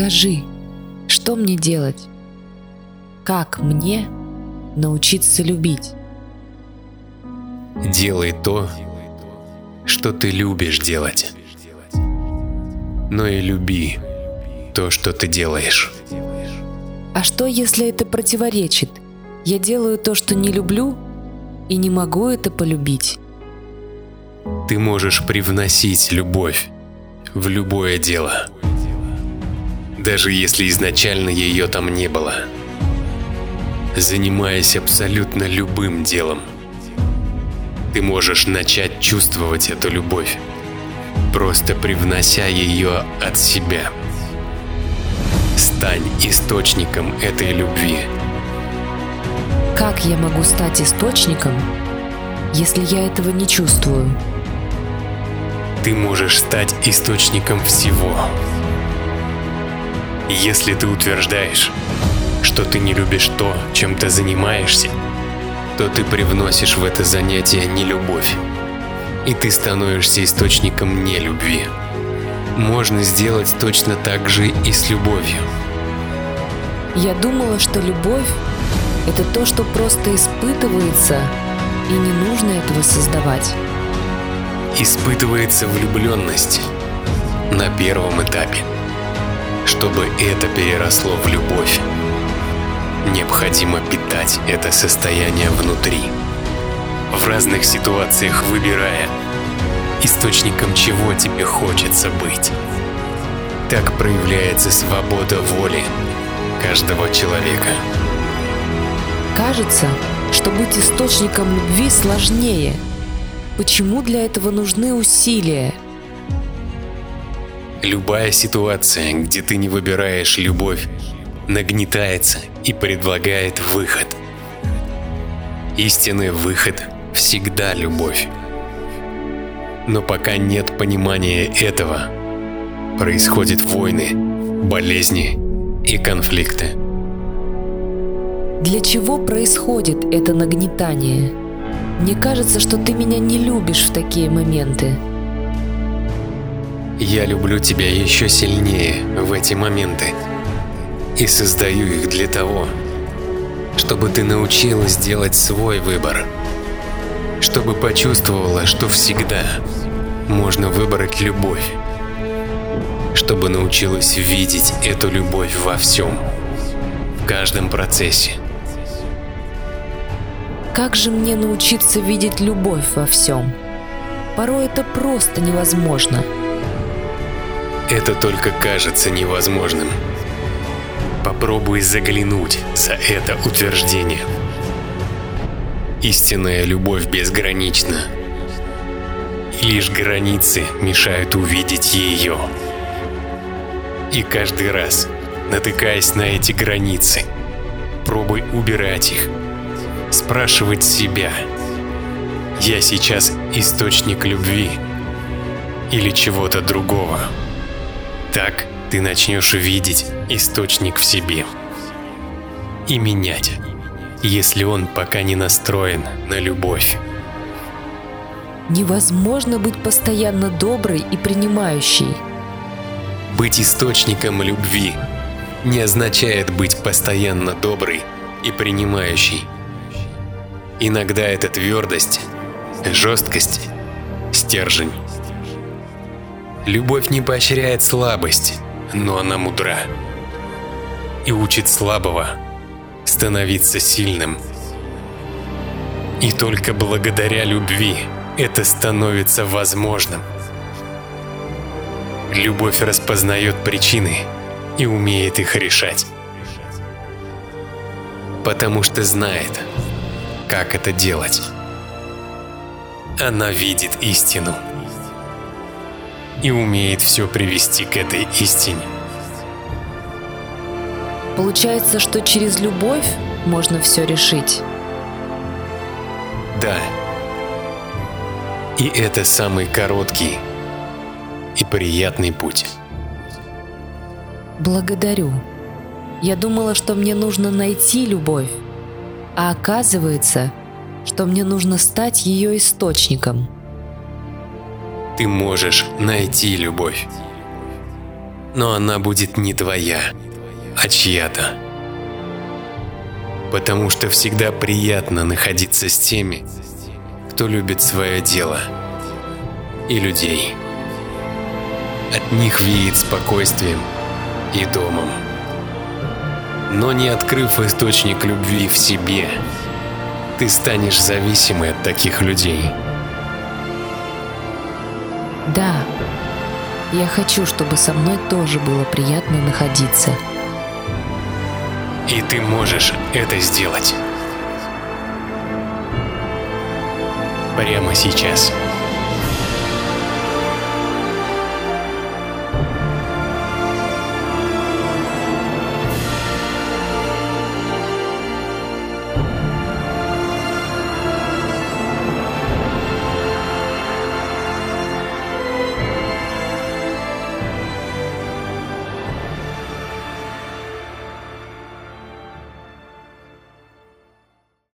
Скажи, что мне делать? Как мне научиться любить? Делай то, что ты любишь делать. Но и люби то, что ты делаешь. А что, если это противоречит? Я делаю то, что не люблю, и не могу это полюбить. Ты можешь привносить любовь в любое дело, даже если изначально ее там не было. Занимаясь абсолютно любым делом, ты можешь начать чувствовать эту любовь, просто привнося ее от себя. Стань источником этой любви. Как я могу стать источником, если я этого не чувствую? Ты можешь стать источником всего. Если ты утверждаешь, что ты не любишь то, чем ты занимаешься, то ты привносишь в это занятие нелюбовь, и ты становишься источником нелюбви. Можно сделать точно так же и с любовью. Я думала, что любовь — это то, что просто испытывается, и не нужно этого создавать. Испытывается влюбленность на первом этапе. Чтобы это переросло в любовь, необходимо питать это состояние внутри, в разных ситуациях выбирая, источником чего тебе хочется быть. Так проявляется свобода воли каждого человека. Кажется, что быть источником любви сложнее. Почему для этого нужны усилия? Любая ситуация, где ты не выбираешь любовь, нагнетается и предлагает выход. Истинный выход всегда любовь. Но пока нет понимания этого, происходят войны, болезни и конфликты. Для чего происходит это нагнетание? Мне кажется, что ты меня не любишь в такие моменты. Я люблю тебя еще сильнее в эти моменты и создаю их для того, чтобы ты научилась делать свой выбор, чтобы почувствовала, что всегда можно выбрать любовь, чтобы научилась видеть эту любовь во всем, в каждом процессе. Как же мне научиться видеть любовь во всем? Порой это просто невозможно. Это только кажется невозможным. Попробуй заглянуть за это утверждение. Истинная любовь безгранична. Лишь границы мешают увидеть ее. И каждый раз, натыкаясь на эти границы, пробуй убирать их. Спрашивать себя, я сейчас источник любви или чего-то другого. Так ты начнешь видеть источник в себе и менять, если он пока не настроен на любовь. Невозможно быть постоянно доброй и принимающей. Быть источником любви не означает быть постоянно доброй и принимающей. Иногда это твердость, жесткость, стержень. Любовь не поощряет слабость, но она мудра и учит слабого становиться сильным. И только благодаря любви это становится возможным. Любовь распознает причины и умеет их решать. Потому что знает, как это делать. Она видит истину и умеет все привести к этой истине. Получается, что через любовь можно все решить. Да. И это самый короткий и приятный путь. Благодарю. Я думала, что мне нужно найти любовь, а оказывается, что мне нужно стать ее источником. Ты можешь найти любовь. но она будет не твоя, а чья-то. Потому что всегда приятно находиться с теми, кто любит свое дело и людей. От них веет спокойствием и домом. Но не открыв источник любви в себе, ты станешь зависимой от таких людей. Да, я хочу, чтобы со мной тоже было приятно находиться. И ты можешь это сделать. Прямо сейчас.